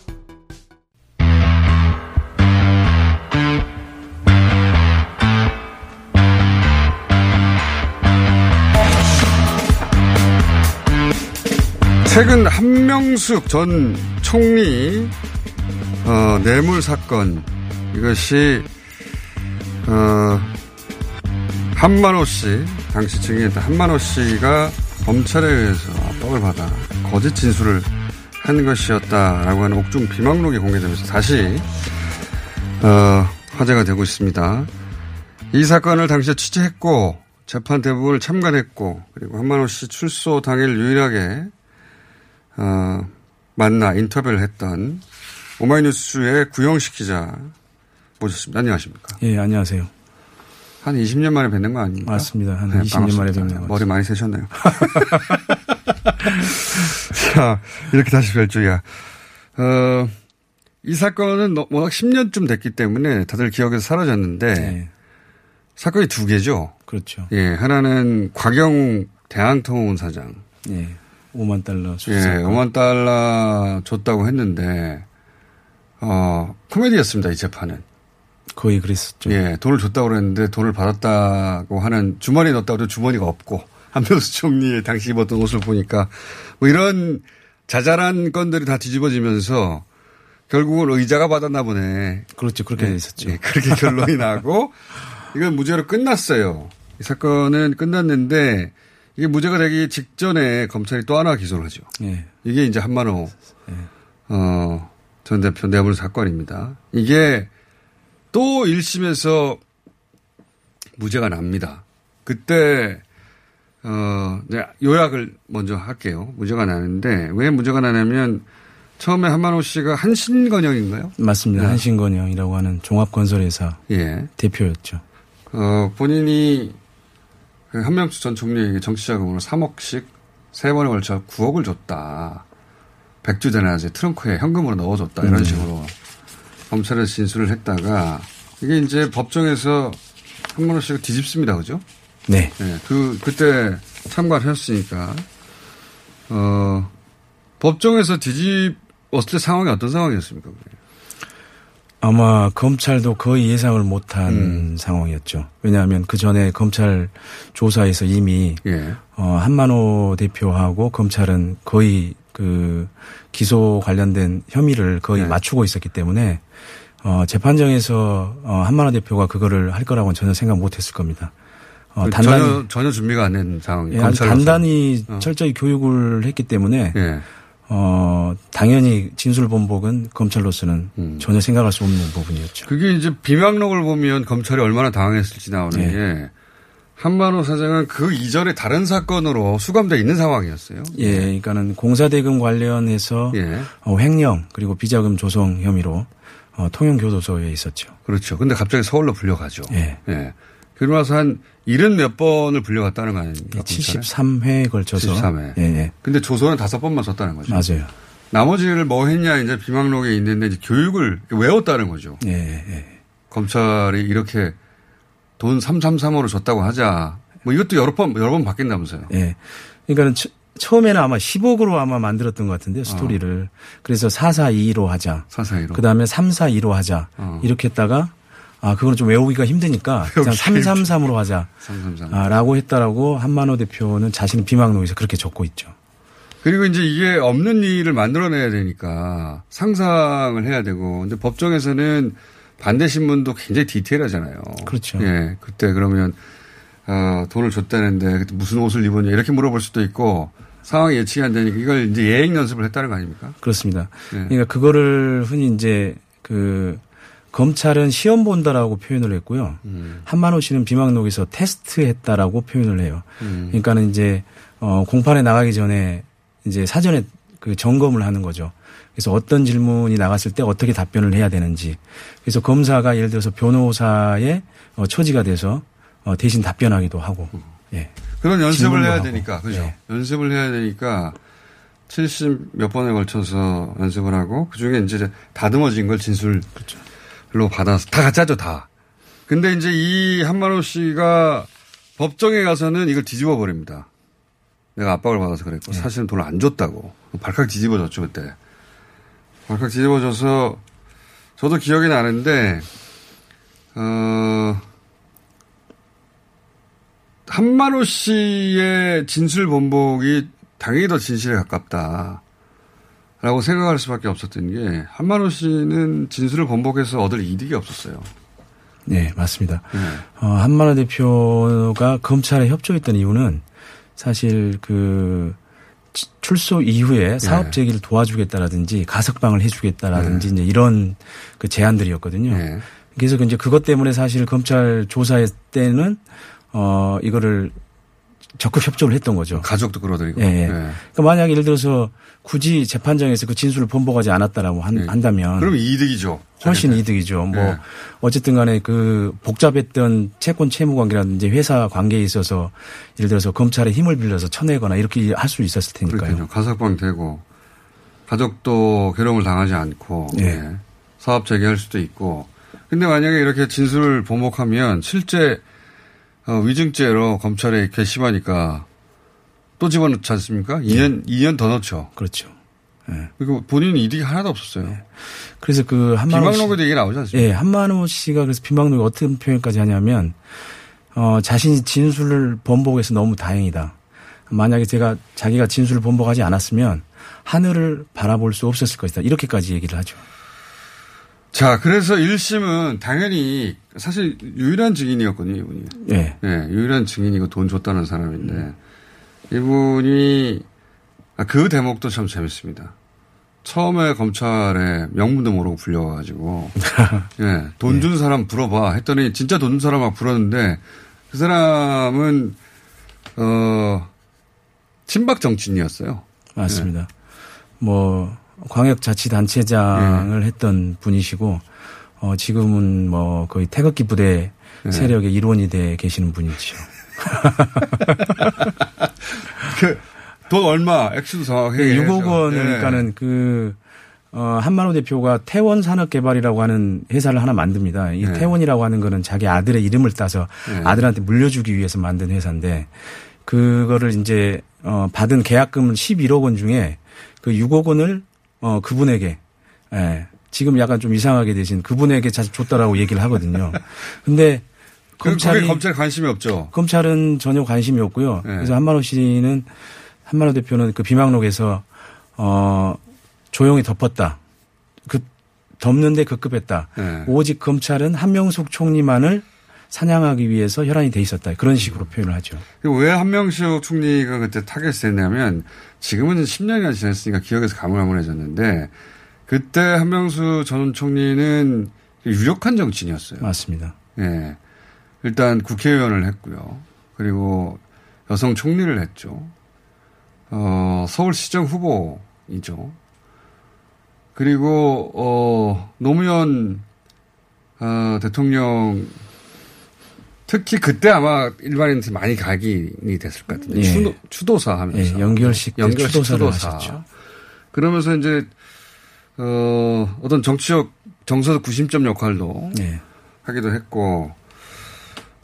최근 한명숙 전 총리 어, 뇌물 사건 이것이 어, 한만호 씨 당시 증인했던 한만호 씨가 검찰에 의해서 압박을 받아 거짓 진술을 한 것이었다라고 하는 옥중 비망록이 공개되면서 다시 어, 화제가 되고 있습니다. 이 사건을 당시에 취재했고 재판 대부분을 참관했고 그리고 한만호 씨 출소 당일 유일하게 어, 만나 인터뷰를 했던 오마이뉴스의 구영식 기자 모셨습니다. 안녕하십니까? 예, 안녕하세요. 한 20년 만에 뵙는 거 아닙니까? 맞습니다. 한 네, 20년 반갑습니다. 만에 뵙는 거. 머리 많이 세셨네요. 자, 이렇게 다시 뵐 줄이야. 어, 이 사건은 워낙 10년쯤 됐기 때문에 다들 기억에서 사라졌는데 네. 사건이 두 개죠. 그렇죠. 예, 하나는 곽영 대한통운 사장. 예. 5만 달러 예, 5만 달러 줬다고 했는데 어, 코미디였습니다, 이 재판은. 거의 그랬었죠. 예, 돈을 줬다고 그랬는데 돈을 받았다고 하는 주머니에 넣었다고 해도 주머니가 없고 한명수 총리의 당시 입었던 옷을 보니까 뭐 이런 자잘한 건들이 다 뒤집어지면서 결국은 의자가 받았나 보네. 그렇죠. 그렇게 네, 됐었죠. 예, 그렇게 결론이 나고 이건 무죄로 끝났어요. 이 사건은 끝났는데 이게 무죄가 되기 직전에 검찰이 또 하나 기소를 하죠. 예. 이게 이제 한만호 예. 어, 전 대표 뇌물 사건입니다. 이게 또 1심에서 무죄가 납니다. 그때 어, 네, 요약을 먼저 할게요. 무죄가 나는데 왜 무죄가 나냐면 처음에 한만호 씨가 한신건영인가요? 맞습니다. 네. 한신건영이라고 하는 종합건설회사 예. 대표였죠. 어, 본인이 그 한명수 전 총리에게 정치자금으로 3억씩 세 번에 걸쳐 9억을 줬다. 백주 대낮에 트렁크에 현금으로 넣어줬다. 이런 음. 식으로 검찰에 진술을 했다가 이게 이제 법정에서 한만호 씨가 뒤집습니다. 그죠? 네. 네. 그, 그때 참관하셨으니까, 어, 법정에서 뒤집었을 때 상황이 어떤 상황이었습니까? 그게? 아마 검찰도 거의 예상을 못한 음. 상황이었죠. 왜냐하면 그 전에 검찰 조사에서 이미 예. 어, 한만호 대표하고 검찰은 거의 그 기소 관련된 혐의를 거의 네. 맞추고 있었기 때문에 어, 재판정에서 어, 한만호 대표가 그거를 할 거라고는 전혀 생각 못했을 겁니다. 어, 단단히 전혀, 전혀 준비가 안 된 상황이에요. 예, 단단히 어. 철저히 교육을 했기 때문에 예. 어, 당연히 진술본복은 검찰로서는 음. 전혀 생각할 수 없는 부분이었죠. 그게 이제 비망록을 보면 검찰이 얼마나 당황했을지 나오는 네. 게 한만호 사장은 그 이전에 다른 사건으로 수감돼 있는 상황이었어요. 예, 그러니까는 공사대금 관련해서 예. 어, 횡령 그리고 비자금 조성 혐의로 어, 통영교도소에 있었죠. 그렇죠. 근데 갑자기 서울로 불려가죠. 예. 예. 그러고 나서 한 일은 몇 번을 불려갔다는 거 아닙니까? 예, 73회에 걸쳐서. 73회. 예, 예. 근데 조선은 다섯 번만 썼다는 거죠. 맞아요. 나머지를 뭐 했냐 이제 비망록에 있는데 이제 교육을 외웠다는 거죠. 예, 예. 검찰이 이렇게 돈 333으로 줬다고 하자. 뭐 이것도 여러 번, 여러 번 바뀐다면서요. 예. 그러니까는 처음에는 아마 10억으로 아마 만들었던 것 같은데요, 스토리를. 어. 그래서 442로 하자. 442로. 그 다음에 342로 하자. 어. 이렇게 했다가 아, 그거는 좀 외우기가 힘드니까 그냥 333으로 하자. 333. 아, 라고 했다라고 한만호 대표는 자신의 비망록에서 그렇게 적고 있죠. 그리고 이제 이게 없는 일을 만들어내야 되니까 상상을 해야 되고 근데 법정에서는 반대 신문도 굉장히 디테일하잖아요. 그렇죠. 예. 그때 그러면 어, 돈을 줬다는데 그때 무슨 옷을 입었냐 이렇게 물어볼 수도 있고 상황이 예측이 안 되니까 이걸 이제 예행 연습을 했다는 거 아닙니까? 그렇습니다. 예. 그러니까 그거를 흔히 이제 그 검찰은 시험 본다라고 표현을 했고요. 음. 한만호 씨는 비망록에서 테스트했다라고 표현을 해요. 음. 그러니까는 이제 어 공판에 나가기 전에 이제 사전에 그 점검을 하는 거죠. 그래서 어떤 질문이 나갔을 때 어떻게 답변을 해야 되는지. 그래서 검사가 예를 들어서 변호사의 어 처지가 돼서 어 대신 답변하기도 하고. 음. 예. 그런 연습을 해야 하고. 되니까, 그죠? 네. 연습을 해야 되니까 70 몇 번에 걸쳐서 연습을 하고 그 중에 이제 다듬어진 걸 진술로 그렇죠. 받아서 다 가짜죠, 다. 근데 이제 이 한만호 씨가 법정에 가서는 이걸 뒤집어 버립니다. 내가 압박을 받아서 그랬고 네. 사실은 돈을 안 줬다고 발칵 뒤집어졌죠 그때. 발칵 뒤집어져서 저도 기억이 나는데 어 한만호 씨의 진술 번복이 당연히 더 진실에 가깝다. 라고 생각할 수밖에 없었던 게 한만호 씨는 진술을 번복해서 얻을 이득이 없었어요. 네, 맞습니다. 네. 어, 한만호 대표가 검찰에 협조했던 이유는 사실 그 출소 이후에 사업 네. 재기를 도와주겠다라든지 가석방을 해주겠다라든지 네. 이제 이런 그 제안들이었거든요. 네. 그래서 이제 그것 때문에 사실 검찰 조사할 때는 어 이거를 적극 협조를 했던 거죠. 가족도 끌어들이고. 예. 예. 네. 그러니까 만약 예를 들어서 굳이 재판장에서 그 진술을 번복하지 않았다라고 한, 네. 한다면. 그럼 이득이죠. 훨씬 이득이죠. 뭐 네. 어쨌든 간에 그 복잡했던 채권 채무 관계라든지 회사 관계에 있어서 예를 들어서 검찰의 힘을 빌려서 쳐내거나 이렇게 할 수 있었을 테니까요. 그렇죠. 가석방 되고 가족도 괴로움을 당하지 않고 네. 사업 재개할 수도 있고. 근데 만약에 이렇게 진술을 번복하면 실제 어, 위증죄로 검찰에 괘씸하니까 또 집어넣지 않습니까? 2년, 네. 2년 더 넣죠. 그렇죠. 네. 그리고 본인은 이득이 하나도 없었어요. 네. 그래서 그 한만호 비망록에도 얘기 나오지 않습니까? 예, 한만호 씨가 그래서 비망록에 어떤 표현까지 하냐면 어, 자신이 진술을 번복해서 너무 다행이다. 만약에 제가 자기가 진술을 번복하지 않았으면 하늘을 바라볼 수 없었을 것이다. 이렇게까지 얘기를 하죠. 자, 그래서 1심은 당연히 사실 유일한 증인이었거든요, 이분이. 네. 네 유일한 증인이고 돈 줬다는 사람인데 음. 이분이 아, 그 대목도 참 재밌습니다. 처음에 검찰에 명문도 모르고 불려가지고 예, 돈준 네. 사람 불어봐 했더니 진짜 돈 준 사람 막 불었는데 그 사람은 어 친박 정치인이었어요. 맞습니다. 예. 뭐 광역자치단체장을 네. 했던 분이시고 어, 지금은 뭐 거의 태극기 부대 네. 세력의 일원이 돼 계시는 분이죠. 그, 돈 얼마, 액수도 정확하게. 네, 6억 원이니까는 네. 그, 어, 한만호 대표가 태원 산업개발이라고 하는 회사를 하나 만듭니다. 이 네. 태원이라고 하는 거는 자기 아들의 이름을 따서 네. 아들한테 물려주기 위해서 만든 회사인데 그거를 이제, 어, 받은 계약금은 11억 원 중에 그 6억 원을 어, 그분에게, 예. 지금 약간 좀 이상하게 되신 그분에게 자주 줬다라고 얘기를 하거든요. 근데 검찰이 검찰 관심이 없죠. 검찰은 전혀 관심이 없고요. 네. 그래서 한만호 씨는 한만호 대표는 그 비망록에서 어 조용히 덮었다. 그 덮는데 급급했다. 네. 오직 검찰은 한명숙 총리만을 사냥하기 위해서 혈안이 돼 있었다. 그런 식으로 표현을 하죠. 왜 한명숙 총리가 그때 타겟을 했냐면 지금은 10년이나 지났으니까 기억에서 가물가물해졌는데 그때 한명숙 전 총리는 유력한 정치인이었어요. 맞습니다. 예. 일단 국회의원을 했고요. 그리고 여성 총리를 했죠. 어, 서울시장 후보이죠. 그리고, 어, 노무현, 어, 대통령 특히 그때 아마 일반인들이 많이 각인이 됐을 것 같은데. 예. 추도, 사 하면서. 예, 연결식, 연결식 추도사를 추도사. 하셨죠. 그러면서 이제, 어, 어떤 정치적 정서적 구심점 역할도 예. 하기도 했고.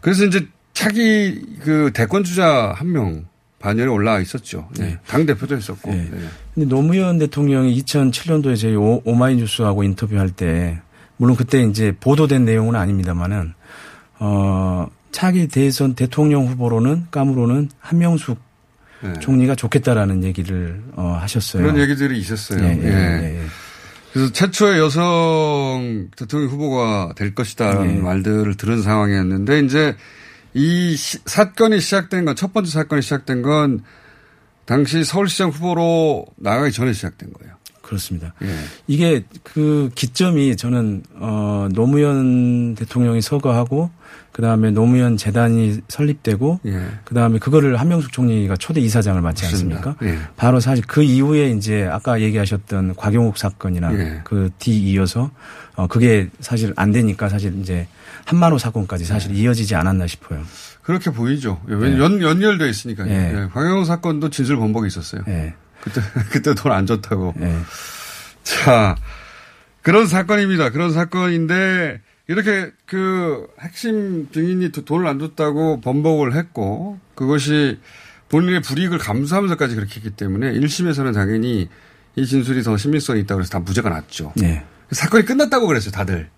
그래서 이제 차기 그 대권 주자 한 명 반열에 올라와 있었죠. 네. 네. 당 대표도 했었고. 네. 네. 근데 노무현 대통령이 2007년도에 저희 오마이뉴스하고 인터뷰할 때 물론 그때 이제 보도된 내용은 아닙니다만은 어 차기 대선 대통령 후보로는 까무로는 한명숙 네. 총리가 좋겠다라는 얘기를 어, 하셨어요. 그런 얘기들이 있었어요. 예, 예, 예. 예. 그래서 최초의 여성 대통령 후보가 될 것이다라는 예. 말들을 들은 상황이었는데 이제 이 시, 사건이 시작된 건 첫 번째 사건이 시작된 건 당시 서울시장 후보로 나가기 전에 시작된 거예요. 그렇습니다. 예. 이게 그 기점이 저는 어 노무현 대통령이 서거하고 그다음에 노무현 재단이 설립되고 예. 그다음에 그거를 한명숙 총리가 초대 이사장을 맡지 않습니까? 예. 바로 사실 그 이후에 이제 아까 얘기하셨던 곽용욱 사건이나 예. 그뒤 이어서 어 그게 사실 안 되니까 사실 이제 한만호 사건까지 사실 예. 이어지지 않았나 싶어요. 그렇게 보이죠. 왜 예. 연, 연결돼 있으니까요. 예. 곽용욱 사건도 진술 번복이 있었어요. 그때 그때 돈 안 줬다고. 네. 자 그런 사건입니다. 그런 사건인데 이렇게 그 핵심 증인이 돈을 안 줬다고 번복을 했고 그것이 본인의 불이익을 감수하면서까지 그렇게 했기 때문에 1심에서는 당연히 이 진술이 더 신빙성이 있다고 해서 다 무죄가 났죠. 네. 사건이 끝났다고 그랬어요, 다들.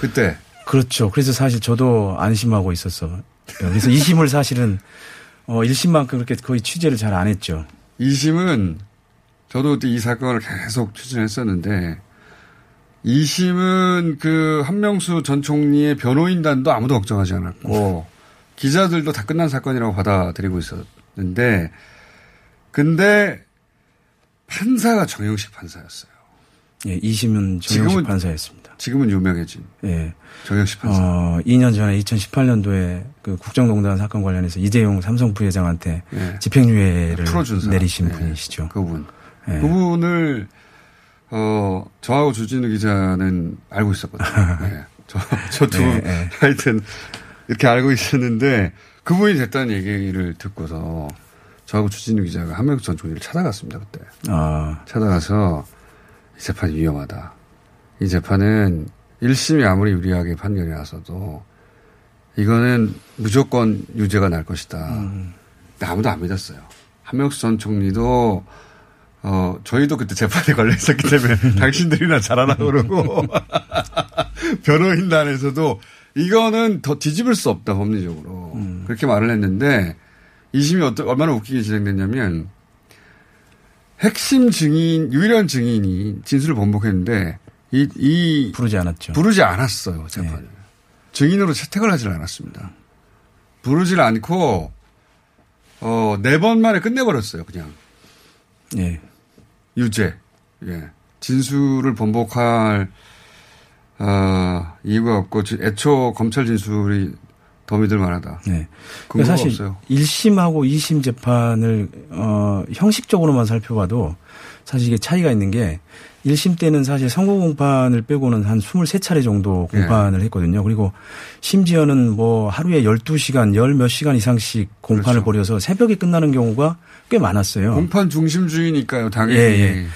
그때. 그렇죠. 그래서 사실 저도 안심하고 있었어. 그래서 2심을 사실은 어 1심만큼 그렇게 거의 취재를 잘 안 했죠. 2심은 저도 이 사건을 계속 추진했었는데 2심은 그 한명수 전 총리의 변호인단도 아무도 걱정하지 않았고 기자들도 다 끝난 사건이라고 받아들이고 있었는데 근데 판사가 정영식 판사였어요. 예, 2심은 정영식 지금은, 판사였습니다. 지금은 유명해진. 예. 정영식 판사. 어, 2년 전에 2018년도에 그 국정농단 사건 관련해서 이재용 삼성 부회장한테 예. 집행유예를 내리신 예. 분이시죠. 그분. 네. 그분을 어 저하고 주진우 기자는 알고 있었거든요. 네. 저 저도 네, 네. 하여튼 이렇게 알고 있었는데 그분이 됐다는 얘기를 듣고서 저하고 주진우 기자가 한명수 전 총리를 찾아갔습니다 그때. 아. 찾아가서 이 재판이 위험하다. 이 재판은 1심이 아무리 유리하게 판결이 나서도 이거는 무조건 유죄가 날 것이다. 음. 아무도 안 믿었어요. 한명수 전 총리도 어, 저희도 그때 재판에 걸려 있었기 때문에 당신들이나 잘하나 그러고 변호인단에서도 이거는 더 뒤집을 수 없다 법리적으로 음. 그렇게 말을 했는데 이심이 어떠, 얼마나 웃기게 진행됐냐면 핵심 증인 유일한 증인이 진술을 번복했는데 이, 이 부르지 않았죠. 부르지 않았어요 재판에 네. 증인으로 채택을 하질 않았습니다. 부르질 않고 어, 네 번 만에 끝내버렸어요 그냥. 예. 유죄. 예. 진술을 번복할 어, 이유가 없고 애초 검찰 진술이 더 믿을 만하다. 네. 그러니까 사실 없어요. 1심하고 2심 재판을 어, 형식적으로만 살펴봐도 사실 이게 차이가 있는 게 1심 때는 사실 선고 공판을 빼고는 한 23차례 정도 공판을 네. 했거든요. 그리고 심지어는 뭐 하루에 12시간, 열 몇 시간 이상씩 공판을 그렇죠. 벌여서 새벽에 끝나는 경우가 꽤 많았어요. 공판 중심주의니까요, 당연히. 예, 예.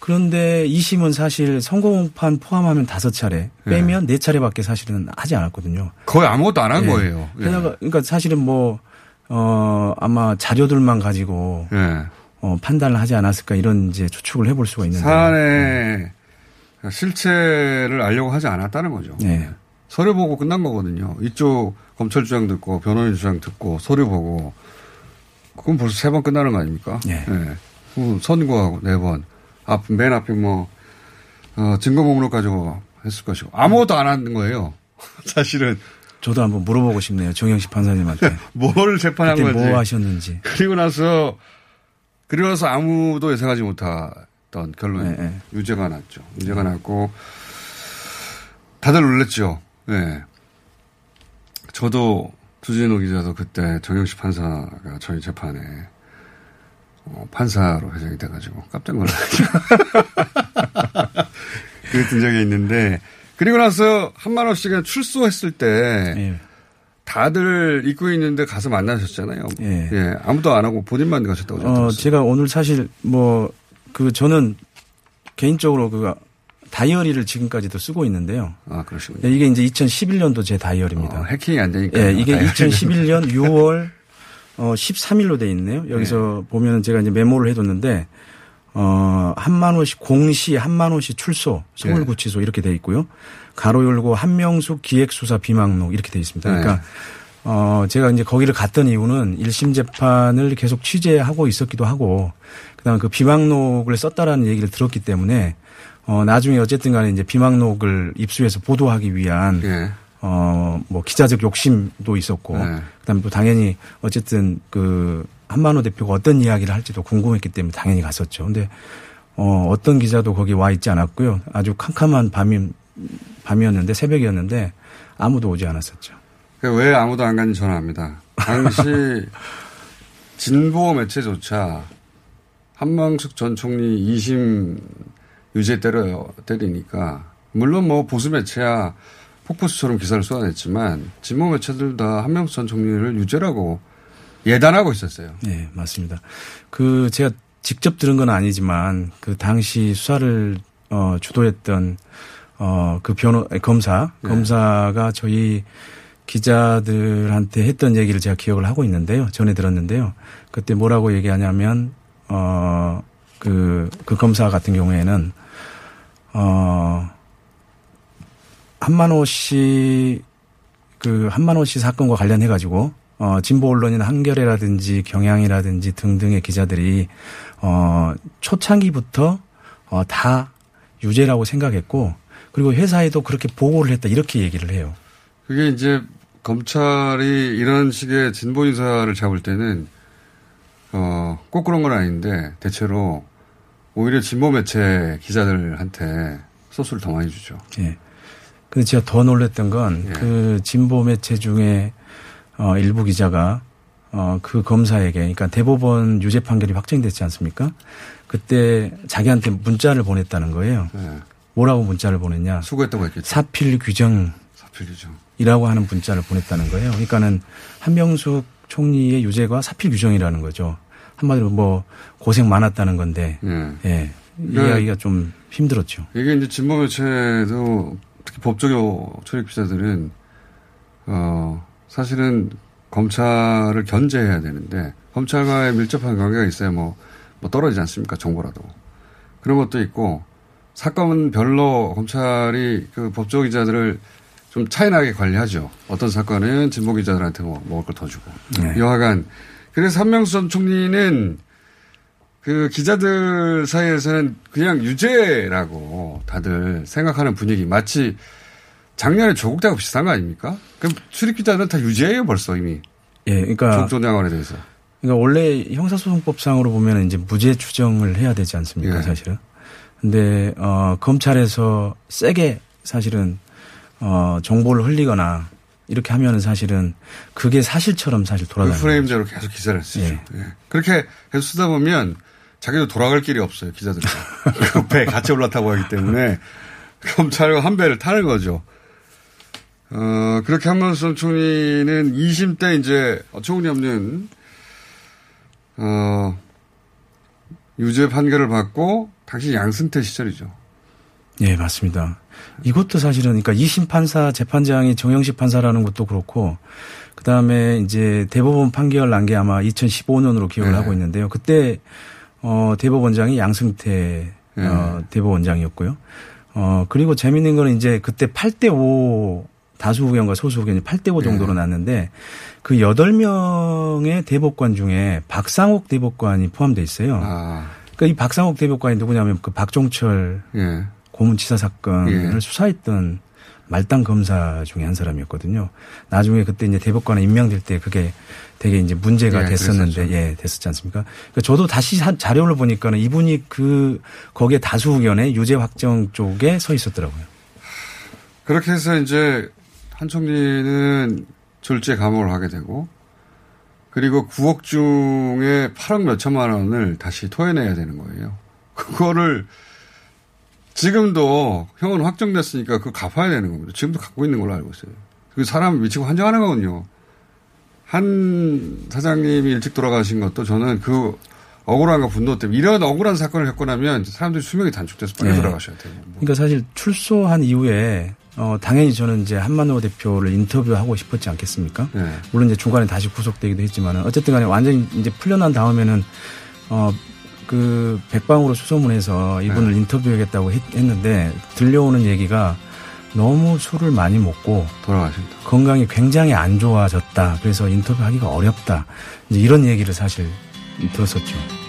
그런데 2심은 사실 선거 공판 포함하면 다섯 차례 빼면 네 차례밖에 사실은 하지 않았거든요. 거의 아무것도 안한 예. 거예요. 예. 게다가 그러니까 사실은 뭐 어, 아마 자료들만 가지고 예. 어, 판단을 하지 않았을까 이런 이제 추측을 해볼 수가 있는데. 사안의 네. 실체를 알려고 하지 않았다는 거죠. 네. 서류 보고 끝난 거거든요. 이쪽 검찰 주장 듣고 변호인 주장 듣고 서류 보고 그건 벌써 세 번 끝나는 거 아닙니까? 네. 네. 선고하고 네 번. 앞, 맨 앞에 뭐, 어, 증거 목록 가지고 했을 것이고. 아무것도 안한 거예요. 사실은. 저도 한번 물어보고 싶네요. 정영식 판사님한테. 뭐를 재판한 건지. 뭐 하셨는지. 그리고 나서 그리고 나서 아무도 예상하지 못했던 결론 네, 네. 유죄가 났죠. 유죄가 네. 났고 다들 놀랬죠. 네. 저도 주진호 기자도 그때 정영식 판사가 저희 재판에 어, 판사로 회장이 돼가지고 깜짝 놀랐죠. 그랬던 적이 있는데 그리고 나서 한만호 씨가 출소했을 때 네. 다들 입고 있는데 가서 만나셨잖아요. 예. 예. 아무도 안 하고 본인만 가셨다고 어, 제가 오늘 사실 뭐 그 저는 개인적으로 그 다이어리를 지금까지도 쓰고 있는데요. 아, 그러시군요. 예, 이게 이제 2011년도 제 다이어리입니다. 어, 해킹이 안 되니까. 예, 이게 다이어리는. 2011년 6월 어, 13일로 돼 있네요. 여기서 네. 보면 제가 이제 메모를 해뒀는데 어, 한만호씨 공시, 한만호씨 출소, 서울구치소 네. 이렇게 돼 있고요. 가로 열고 한명숙 기획수사 비망록 이렇게 돼 있습니다. 그러니까 네. 어 제가 이제 거기를 갔던 이유는 1심 재판을 계속 취재하고 있었기도 하고 그다음에 그 비망록을 썼다라는 얘기를 들었기 때문에 어 나중에 어쨌든 간에 이제 비망록을 입수해서 보도하기 위한 네. 어 뭐 기자적 욕심도 있었고 네. 그다음에 또 당연히 어쨌든 그 한만호 대표가 어떤 이야기를 할지도 궁금했기 때문에 당연히 갔었죠. 근데 어, 어떤 기자도 거기 와 있지 않았고요. 아주 캄캄한 밤이, 밤이었는데 새벽이었는데 아무도 오지 않았었죠. 왜 아무도 안 간지 저는 압니다. 당시 진보 매체조차 한명숙 전 총리 2심 유죄 때려 때리니까 물론 뭐 보수 매체야 폭포수처럼 기사를 쏟아냈지만 진보 매체들 다 한명숙 전 총리를 유죄라고 예단하고 있었어요. 네, 맞습니다. 그 제가 직접 들은 건 아니지만 그 당시 수사를 어 주도했던 어 그 변호 검사 네. 검사가 저희 기자들한테 했던 얘기를 제가 기억을 하고 있는데요. 전에 들었는데요. 그때 뭐라고 얘기하냐면 어, 그, 그 검사 같은 경우에는, 어, 한만호 씨, 그 한만호 씨 사건과 관련해가지고, 어, 진보 언론인 한겨레라든지 경향이라든지 등등의 기자들이, 어, 초창기부터, 어, 다 유죄라고 생각했고, 그리고 회사에도 그렇게 보고를 했다, 이렇게 얘기를 해요. 그게 이제 검찰이 이런 식의 진보 인사를 잡을 때는 어, 꼭 그런 건 아닌데 대체로 오히려 진보 매체 기자들한테 소스를 더 많이 주죠. 예. 근데 제가 더 놀랬던 건그 예. 그 진보 매체 중에 어, 일부 기자가 어, 그 검사에게, 그러니까 대법원 유죄 판결이 확정됐지 않습니까? 그때 자기한테 문자를 보냈다는 거예요. 예. 뭐라고 문자를 보냈냐? 수고했다고 했겠죠. 사필 규정. 사필 규정. 이라고 하는 문자를 보냈다는 거예요. 그러니까는 한명숙 총리의 유죄가 사필 규정이라는 거죠. 한마디로 뭐 고생 많았다는 건데, 예. 예. 이해하기가 좀 힘들었죠. 이게 이제 진보 매체도 특히 법조교 출입 기자들은 어 사실은 검찰을 견제해야 되는데 검찰과의 밀접한 관계가 있어야 뭐, 뭐 떨어지지 않습니까 정보라도 그런 것도 있고 사건은 별로 검찰이 그 법조 기자들을 좀 차이나게 관리하죠. 어떤 사건은 진보 기자들한테 뭐 먹을 걸 더 주고. 네. 여하간 그래서 한명수 전 총리는 그 기자들 사이에서는 그냥 유죄라고 다들 생각하는 분위기 마치 작년에 조국 대하고 비슷한 거 아닙니까? 그럼 출입 기자들은 다 유죄예요 벌써 이미. 예, 그러니까 조국 장관에 대해서. 그러니까 원래 형사소송법상으로 보면 이제 무죄 추정을 해야 되지 않습니까 예. 사실은. 근데 어 검찰에서 세게 사실은 어, 정보를 흘리거나 이렇게 하면은 사실은 그게 사실처럼 사실 돌아가는 그 프레임대로 계속 기사를 쓰죠. 예. 예. 그렇게 계속 쓰다 보면 자기도 돌아갈 길이 없어요. 기자들은. 그배 같이 올라타고 하기 때문에 검찰과 한 배를 타는 거죠. 어, 그렇게 한만수 총리는 2심 때 이제 어처구니 없는 어, 유죄 판결을 받고 당시 양승태 시절이죠. 예, 맞습니다. 이것도 사실은 그러니까 2심 판사 재판장이 정영식 판사라는 것도 그렇고 그다음에 이제 대법원 판결 난 게 아마 2015년으로 기억을 네. 하고 있는데요. 그때 어 대법원장이 양승태 네. 어 대법원장이었고요. 어 그리고 재밌는 거는 이제 그때 8대 5 다수 의견과 소수 의견이 8대 5 정도로 네. 났는데 그 8명의 대법관 중에 박상옥 대법관이 포함돼 있어요. 아. 그러니까 이 박상옥 대법관이 누구냐면 그 박종철 예. 고문치사 사건을 예. 수사했던 말단 검사 중에 한 사람이었거든요. 나중에 그때 이제 대법관에 임명될 때 그게 되게 이제 문제가 예, 됐었는데, 그랬었죠. 예, 됐었지 않습니까? 그러니까 저도 다시 자료를 보니까는 이분이 그, 거기에 다수 의견에 유죄 확정 쪽에 서 있었더라고요. 그렇게 해서 이제 한 총리는 졸지에 감옥을 하게 되고, 그리고 9억 중에 8억 몇 천만 원을 다시 토해내야 되는 거예요. 그거를 지금도 형은 확정됐으니까 그거 갚아야 되는 겁니다. 지금도 갖고 있는 걸로 알고 있어요. 그 사람 미치고 환장하는 거거든요. 한 사장님이 일찍 돌아가신 것도 저는 그 억울함과 분노 때문에 이런 억울한 사건을 겪고 나면 사람들이 수명이 단축돼서 빨리 네. 돌아가셔야 돼요. 뭐. 그러니까 사실 출소한 이후에 어, 당연히 저는 이제 한만호 대표를 인터뷰하고 싶었지 않겠습니까? 네. 물론 이제 중간에 다시 구속되기도 했지만은 어쨌든 간에 완전히 이제 풀려난 다음에는 어, 그 백방으로 수소문해서 이분을 네. 인터뷰하겠다고 했, 는데 들려오는 얘기가 너무 술을 많이 먹고 돌아가신다. 건강이 굉장히 안 좋아졌다. 그래서 인터뷰하기가 어렵다. 이제 이런 얘기를 사실 들었었죠.